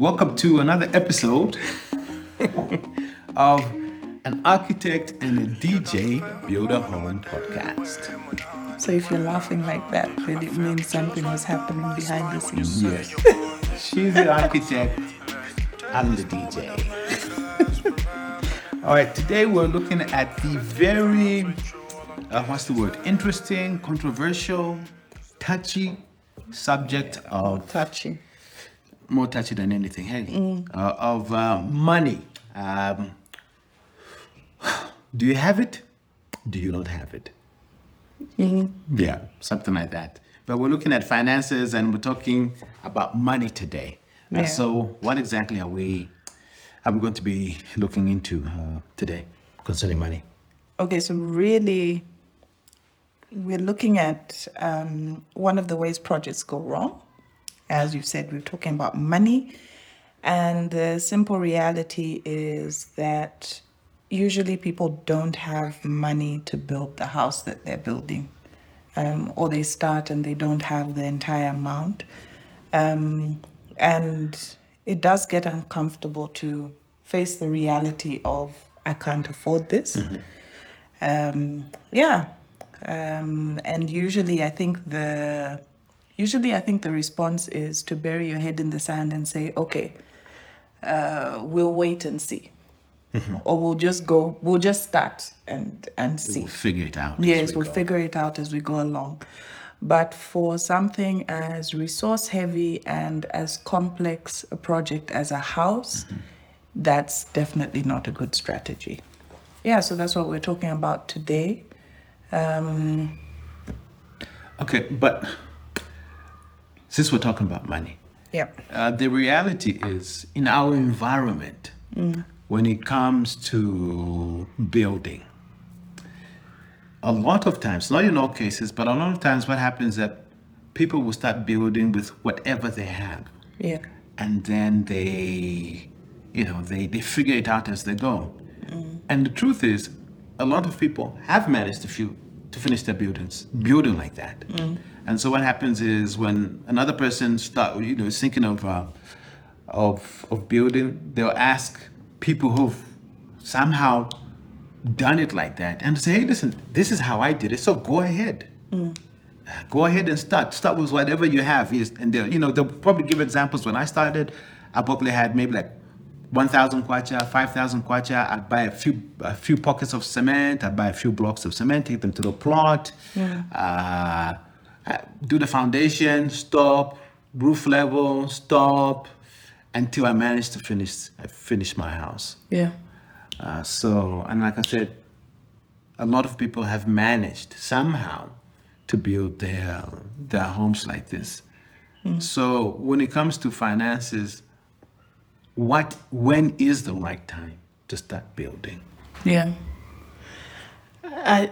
Welcome to another episode of an architect and a DJ build a home podcast. So if you're laughing like that, then it means something was happening behind the scenes. Yes. She's the architect, I'm the DJ. All right, today we're looking at the very, uh, what's the word? Interesting, controversial, touchy subject of Touching. More touchy than anything, hey, uh, of uh, money. Um, do you have it? Do you not have it? Yeah, something like that. But we're looking at finances and we're talking about money today. Uh, Yeah. so, what exactly are we are we going to be looking into uh, today concerning money? Okay, so really, we're looking at um, one of the ways projects go wrong. As you said, we're talking about money. And the simple reality is that usually people don't have money to build the house that they're building. Um, or they start and they don't have the entire amount. Um, and it does get uncomfortable to face the reality of, I can't afford this. Um, yeah. Um, and usually I think the usually I think the response is to bury your head in the sand and say, okay, uh, we'll wait and see. Or we'll just go, we'll just start and and see. We'll figure it out. Yes, we we'll go. figure it out as we go along. But for something as resource heavy and as complex a project as a house, Mm-hmm. that's definitely not a good strategy. Yeah, so that's what we're talking about today. Um, Okay, but since we're talking about money, yeah. Uh, the reality is in our environment, mm. when it comes to building, a lot of times, not in all cases, but a lot of times, what happens is that people will start building with whatever they have, Yeah. and then they, you know, they they figure it out as they go. Mm. And the truth is, a lot of people have managed to few, to finish their buildings, building like that. Mm. And so what happens is when another person start, you know, is thinking of uh, of of building, they'll ask people who've somehow done it like that and say, hey, listen, this is how I did it, so go ahead. Go ahead and start. Start with whatever you have. And they'll, you know, they'll probably give examples. When I started, I probably had maybe like 1,000 kwacha, 5,000 kwacha. I'd buy a few a few pockets of cement. I'd buy a few blocks of cement, take them to the plot, uh, do the foundation, stop, roof level, stop, until I managed to finish I finished my house. Yeah. Uh, so, and like I said, a lot of people have managed somehow to build their their homes like this. So, when it comes to finances, what when is the right time to start building? Yeah. I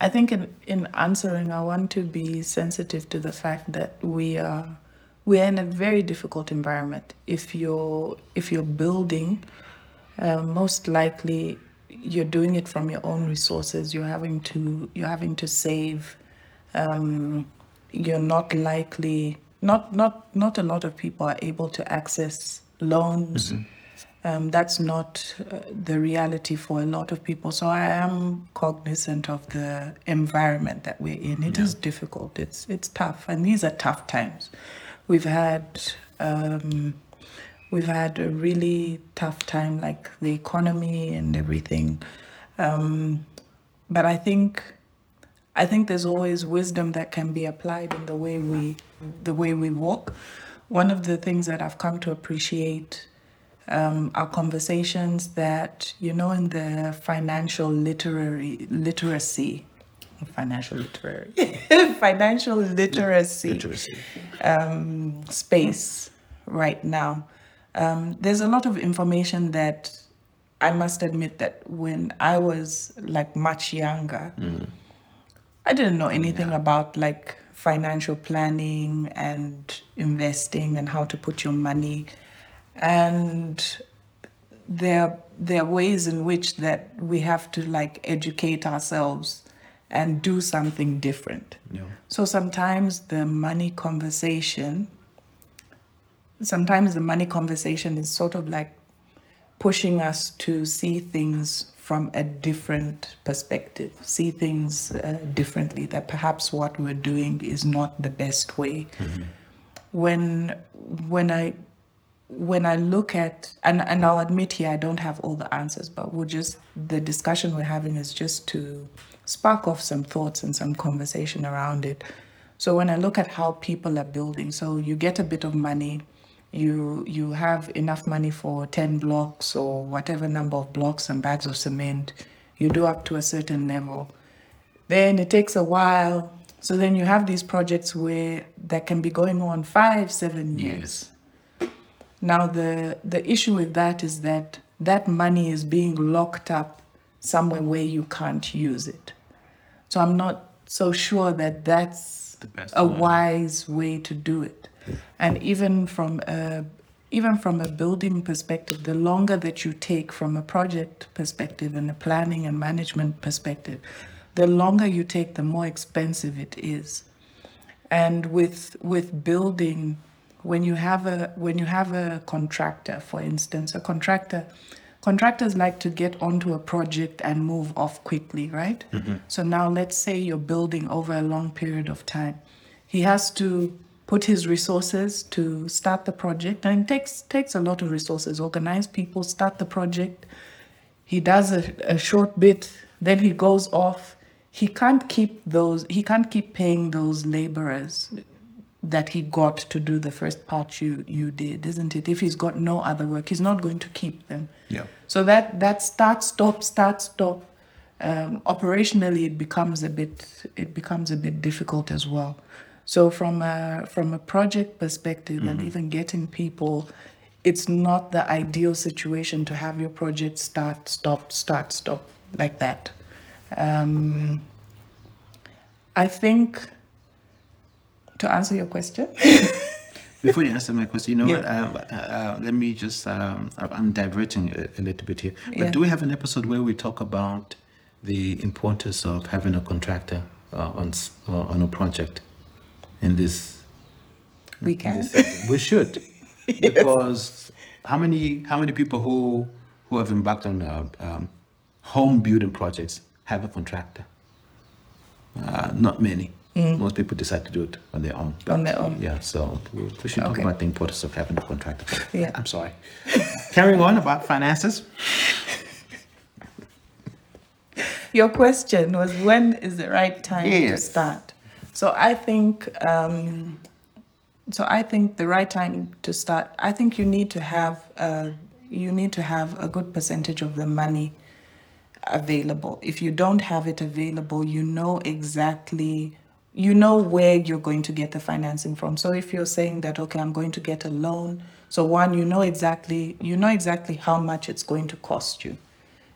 I think in, in answering I want to be sensitive to the fact that we are we are in a very difficult environment. If you're if you're building, uh, most likely you're doing it from your own resources. You're having to you're having to save. Um, you're not likely not not not a lot of people are able to access loans. Um, that's not uh, the reality for a lot of people. So I am cognizant of the environment that we're in. It is difficult. It's it's tough, and these are tough times. We've had um, we've had a really tough time, like the economy and everything. Um, but I think I think there's always wisdom that can be applied in the way we the way we walk. One of the things that I've come to appreciate um, are conversations that you know in the financial literary literacy financial literary financial literacy, Literacy. um, space right now. Um, there's a lot of information that I must admit that when I was like much younger, I didn't know anything about like financial planning and investing and how to put your money. And there there are ways in which that we have to like educate ourselves and do something different. Yeah. So sometimes the money conversation sometimes the money conversation is sort of like pushing us to see things from a different perspective, see things uh, differently, that perhaps what we're doing is not the best way. When when I when I look at and, and I'll admit here I don't have all the answers, but we're just the discussion we're having is just to spark off some thoughts and some conversation around it. So when I look at how people are building, so you get a bit of money, you you have enough money for 10 blocks or whatever number of blocks and bags of cement, you do up to a certain level. Then it takes a while. So then you have these projects where that can be going on five, seven years. Now the the issue with that is that that money is being locked up somewhere where you can't use it. So I'm not so sure that that's a wise way to do it. And even from a even from a building perspective, the longer that you take from a project perspective and a planning and management perspective, the longer you take, the more expensive it is and with with building when you have a when you have a contractor for instance a contractor contractors like to get onto a project and move off quickly right? Mm-hmm. So now let's say you're building over a long period of time. He has to put his resources to start the project and it takes takes a lot of resources. Organize people start the project. He does a, a short bit then he goes off. He can't keep those he can't keep paying those laborers that he got to do the first part you you did isn't it? If he's got no other work he's not going to keep them. Yeah. so that that start stop start stop um, operationally it becomes a bit it becomes a bit difficult as well. So from a from a project perspective and even getting people it's not the ideal situation to have your project start stop start stop like that. Um, i think to answer your question Before you answer my question, you know what? Uh, uh, let me just, um, I'm diverting a, a little bit here. But Yeah. do we have an episode where we talk about the importance of having a contractor uh, on uh, on a project in this? we can this we should, because how many how many people who who have embarked on uh, um, home building projects have a contractor? Uh, not many. Most people decide to do it on their own. Mm. On their own. Yeah, so we, we should talk Okay. about the importance of having a contractor. Yeah. I'm sorry. Carrying on about finances. Your question was when is the right time to start? So I think um, so I think the right time to start. I think you need to have uh, you need to have a good percentage of the money available. If you don't have it available, you know exactly you know where you're going to get the financing from. So if you're saying that okay, I'm going to get a loan, so one you know exactly you know exactly how much it's going to cost you.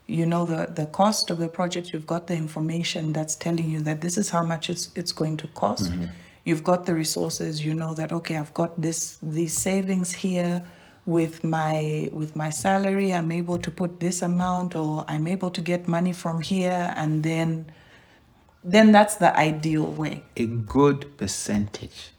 You know the the cost of the project, you've got the information that's telling you that this is how much it's it's going to cost. Mm-hmm. You've got the resources, you know that okay, I've got this these savings here with my with my salary i'm able to put this amount or i'm able to get money from here and then then that's the ideal way. A good percentage.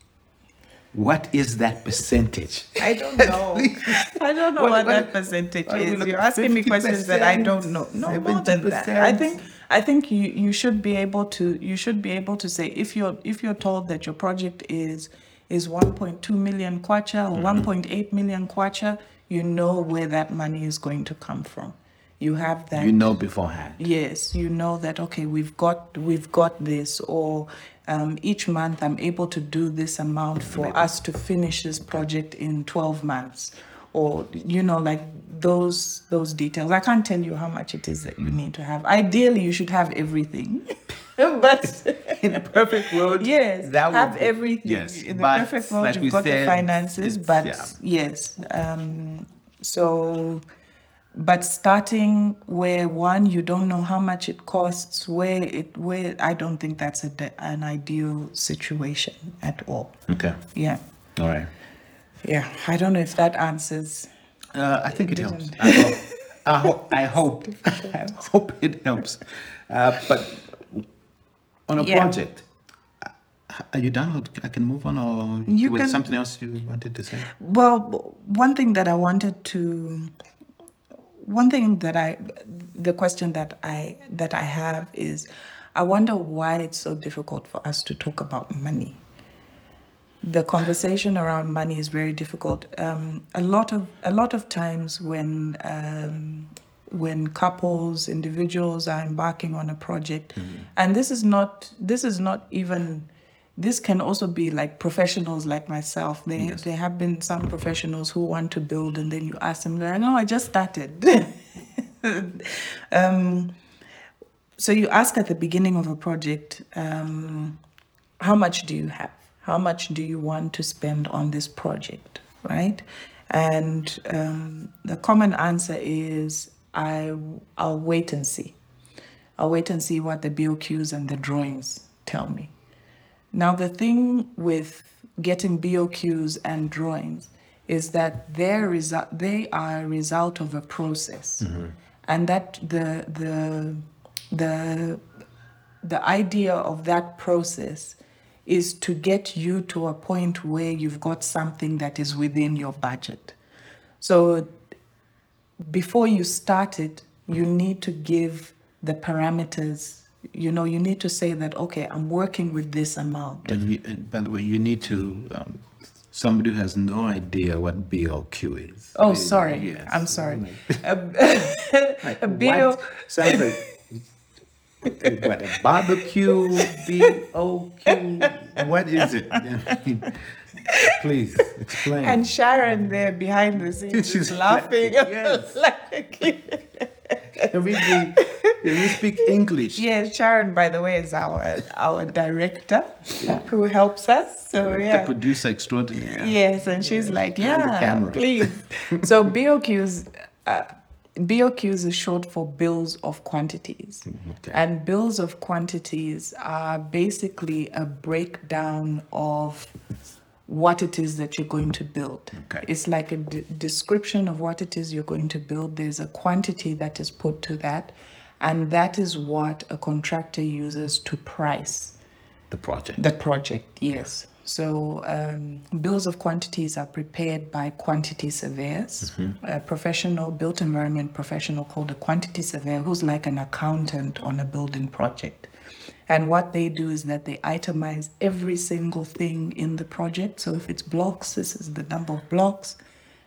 What is that percentage? i don't know. I don't know What- what, what- that percentage what is you're asking me questions that i don't know. No more than that. I think i think you you should be able to you should be able to say if you're if you're told that your project is is 1.2 million kwacha or mm-hmm. 1.8 million kwacha you know where that money is going to come from you have that. You know beforehand. yes you know that okay we've got we've got this or um, each month i'm able to do this amount for us to finish this project in 12 months. Or you know like those those details. I can't tell you how much it is that you need to have. Ideally you should have everything but In a perfect world, yes that would have be- everything. Yes, in the but perfect world like you've got the finances but yeah. yes um so but starting where one you don't know how much it costs where it where i don't think that's a, an ideal situation at all Okay. yeah All right. yeah i don't know if that answers Uh, I think it helps. I hope. I hope. I hope, I hope it helps. Uh, but on a Yeah. project, are you done? I can move on, or You something else you wanted to say? Well, one thing that I wanted to, one thing that I, the question that I that I have is, I wonder why it's so difficult for us to talk about money. The conversation around money is very difficult. Um, a lot of a lot of times when um, when couples, individuals are embarking on a project, and this is not this is not even this can also be like professionals like myself. There, Yes. there have been some professionals who want to build, and then you ask them, like, "No, I just started." um, so you ask at the beginning of a project, um, how much do you have? How much do you want to spend on this project, right? And um, the common answer is, I, I'll wait and see. I'll wait and see what the BOQs and the drawings tell me. Now, the thing with getting BOQs and drawings is that they're resu- they are a result of a process, mm-hmm. and that the the the the idea of that process is to get you to a point where you've got something that is within your budget. So before you start it, you need to give the parameters. You know, you need to say that, okay, I'm working with this amount. And, you, and by the way, you need to. Um, somebody who has no idea what BOQ is. Oh, Uh, sorry. yes. I'm sorry. A, Like, what? Sounds like what a barbecue BOQ. What is it? Please explain. and Sharon there behind the scenes She's is laughing. yes. like, Can we, can we speak English? yeah, Sharon, by the way, is our our director who helps us. So The yeah. producer extraordinary. Yes, and she's like, yeah, please. so BOQs, uh, BOQs is short for bills of quantities, okay. and bills of quantities are basically a breakdown of what it is that you're going to build. Okay. It's like a d- description of what it is you're going to build. There's a quantity that is put to that, and that is what a contractor uses to price The project. the project, yes. So um, bills of quantities are prepared by quantity surveyors, a professional built environment professional called a quantity surveyor who's like an accountant on a building project. And what they do is that they itemize every single thing in the project. So if it's blocks, this is the number of blocks.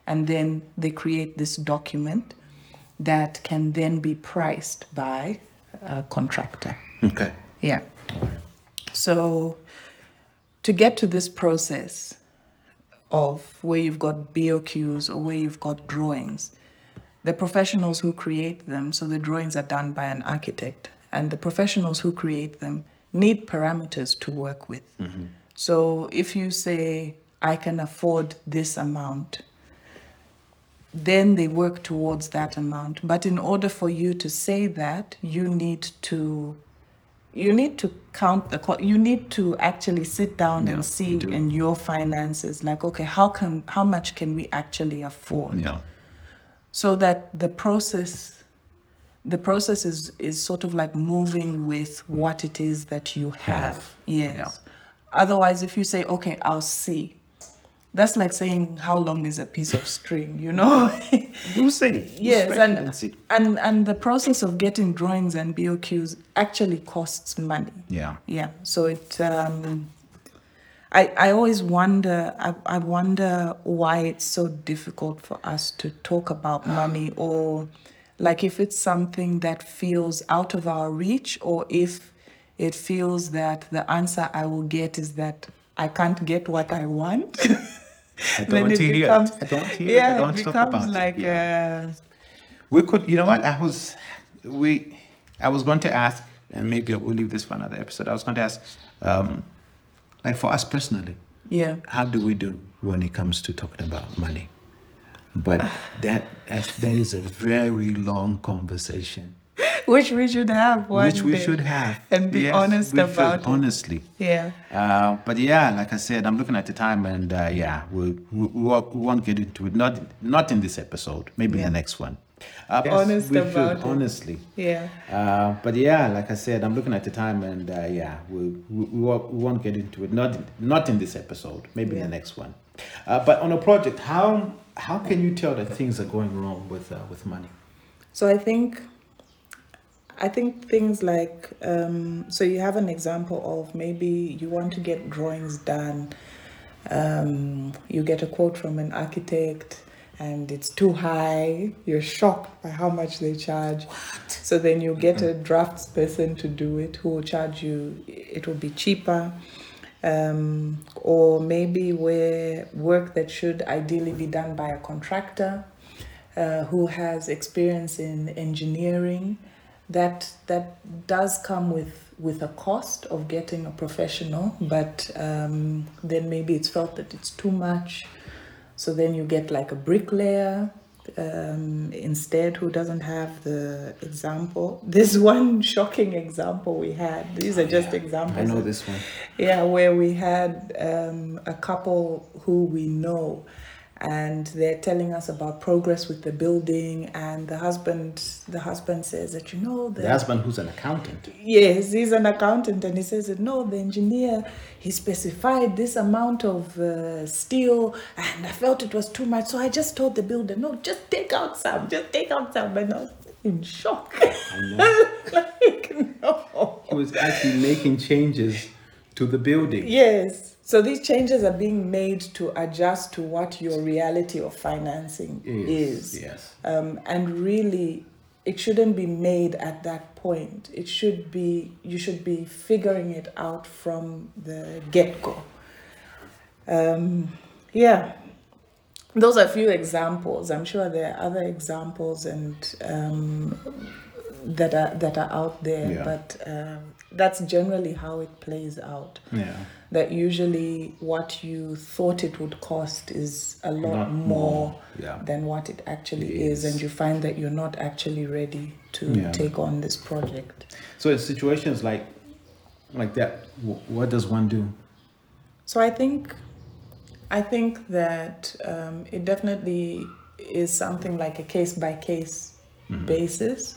And then they create this document that can then be priced by a contractor. Okay. Yeah. So to get to this process of where you've got BOQs or where you've got drawings, the professionals who create them, so the drawings are done by an architect, and the professionals who create them need parameters to work with. Mm-hmm. So if you say, I can afford this amount, then they work towards that amount. But in order for you to say that, you need to you need to count the you need to actually sit down Yeah, and see in your finances like okay how can how much can we actually afford Yeah. so that the process the process is is sort of like moving with what it is that you have yes Yeah. otherwise if you say okay i'll see that's like saying how long is a piece of string you know We'll see. yes and, see. and and the process of getting drawings and boqs actually costs money Yeah. yeah so it um i i always wonder I, I wonder why it's so difficult for us to talk about money or like if it's something that feels out of our reach or if it feels that the answer i will get is that i can't get what i want I then it becomes it. I don't hear it. I yeah don't it becomes about like it. Yeah. uh We could, you know what? I was, we, I was going to ask, and maybe we'll leave this for another episode. I was going to ask, um, like for us personally, yeah how do we do when it comes to talking about money? But that, that, is a very long conversation, which we should have one which we day should have and be Yes, honest we should, about it. honestly. yeah Uh, but yeah, like I said, I'm looking at the time, and uh, yeah, we'll, we, we, won't- get into it. Not not in this episode. Maybe Yeah. the next one. Uh, yes, Honest we about should, it. honestly. Yeah. Uh, but yeah, like I said, I'm looking at the time, and uh, yeah, we, we, we, won't, get into it. Not not in this episode. Maybe Yeah. the next one. Uh, but on a project, how how can you tell that things are going wrong with uh, with money? So I think, I think things like, um, so you have an example of maybe you want to get drawings done. Um, you get a quote from an architect and it's too high. You're shocked by how much they charge. What? So then you get a drafts person to do it who will charge you, it will be cheaper. Um, or maybe where work that should ideally be done by a contractor uh, who has experience in engineering that that does come with with a cost of getting a professional but um, then maybe it's felt that it's too much. So then you get like a bricklayer um, instead who doesn't have the example this one shocking example we had. These are just examples I know this one. yeah, where we had um, a couple who we know, and they're telling us about progress with the building, and the husband, the husband says that you know the, The husband, who's an accountant, yes, he's an accountant, and he says that no, the engineer he specified this amount of uh, steel, and I felt it was too much, so I just told the builder, no, just take out some, just take out some, and I was in shock. I know like no. he was actually making changes to the building. Yes. So these changes are being made to adjust to what your reality of financing is. yes. Um, and really, it shouldn't be made at that point. It should be, you should be figuring it out from the get go. Um, yeah. Those are a few examples. I'm sure there are other examples and um, that are that are out there, Yeah. but um, that's generally how it plays out Yeah. that usually what you thought it would cost is a lot Lot more, more, yeah. than what it actually It is. is. and you find that you're not actually ready to Yeah. take on this project So in situations like like that, wh- what does one do? so i think i think that um, it definitely is something like a case by case basis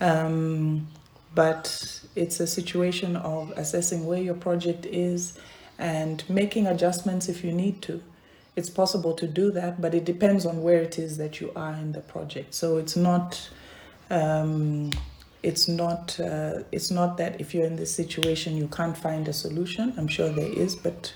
um, but it's a situation of assessing where your project is and making adjustments if you need to. It's possible to do that, but it depends on where it is that you are in the project. So it's not, um, it's not, uh, it's not that if you're in this situation you can't find a solution. I'm sure there is, but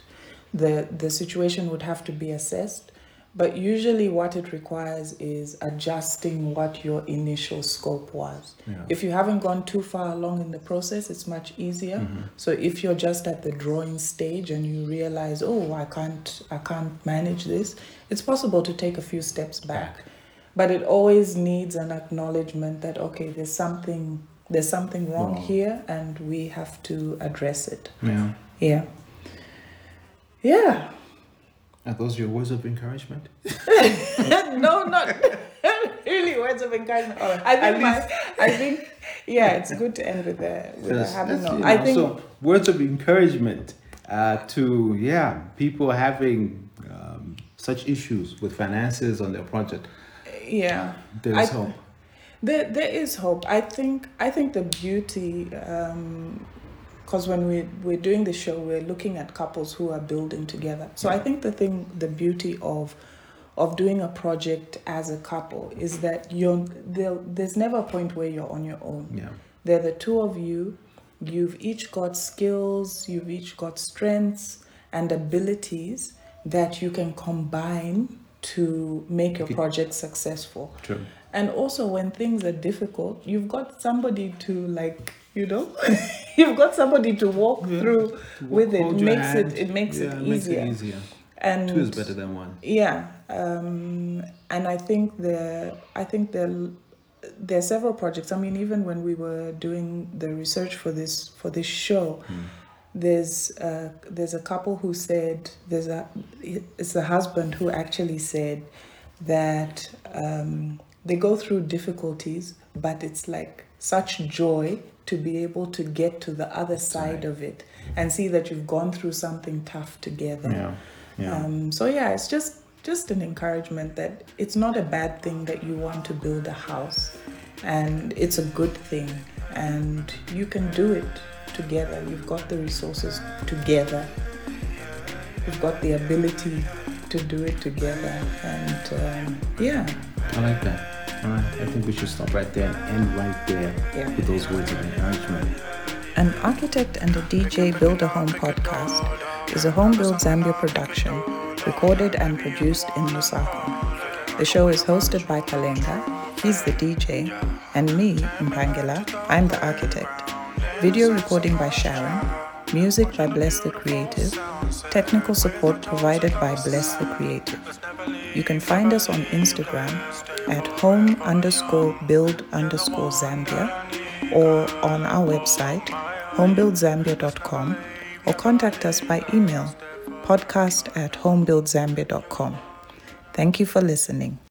the the situation would have to be assessed. But usually, what it requires is adjusting what your initial scope was. Yeah. If you haven't gone too far along in the process, it's much easier. Mm-hmm. So if you're just at the drawing stage and you realize, oh, I can't, I can't manage this, it's possible to take a few steps back. But it always needs an acknowledgement that okay, there's something, there's something wrong Wrong. here, and we have to address it. Yeah. Yeah. Yeah. Are those your words of encouragement? no, not really words of encouragement. I think my, I think yeah, it's good to end with a with a that's, you I know, think so. Words of encouragement uh, to yeah people having um, such issues with finances on their project. yeah, there is I- hope. there there is hope. I think I think the beauty because when we we're doing the show, we're looking at couples who are building together. So I think the thing, the beauty of of doing a project as a couple is that you're there, there's never a point where you're on your own. Yeah. They're the two of you. You've each got skills, you've each got strengths and abilities that you can combine to make your project successful. True. And also, when things are difficult, you've got somebody to, like, you know, you've got somebody to walk Yeah. through with it. Makes hand. it it makes Yeah, it makes easier. it easier. And Two is better than one. yeah, um, and I think the I think there, there are several projects. I mean, even when we were doing the research for this for this show, there's a, there's a couple who said there's a it's the husband who actually said that um, they go through difficulties, but it's like such joy to be able to get to the other side Right. of it and see that you've gone through something tough together. Yeah. Yeah. Um, so yeah, it's just just an encouragement that it's not a bad thing that you want to build a house, and it's a good thing, and you can do it together. You've got the resources together. You've got the ability to do it together, and um, yeah. I like that. I think we should stop right there and end right there Yeah. with those words of encouragement. An Architect and a DJ Build a Home podcast is a home build Zambia production, recorded and produced in Lusaka. The show is hosted by Kalenga, he's the DJ, and me, Mphangela, I'm the architect. Video recording by Sharon, music by Bless the Creative, technical support provided by Bless the Creative. You can find us on Instagram at home underscore build underscore Zambia or on our website homebuildzambia.com or contact us by email podcast at homebuildzambia.com. Thank you for listening.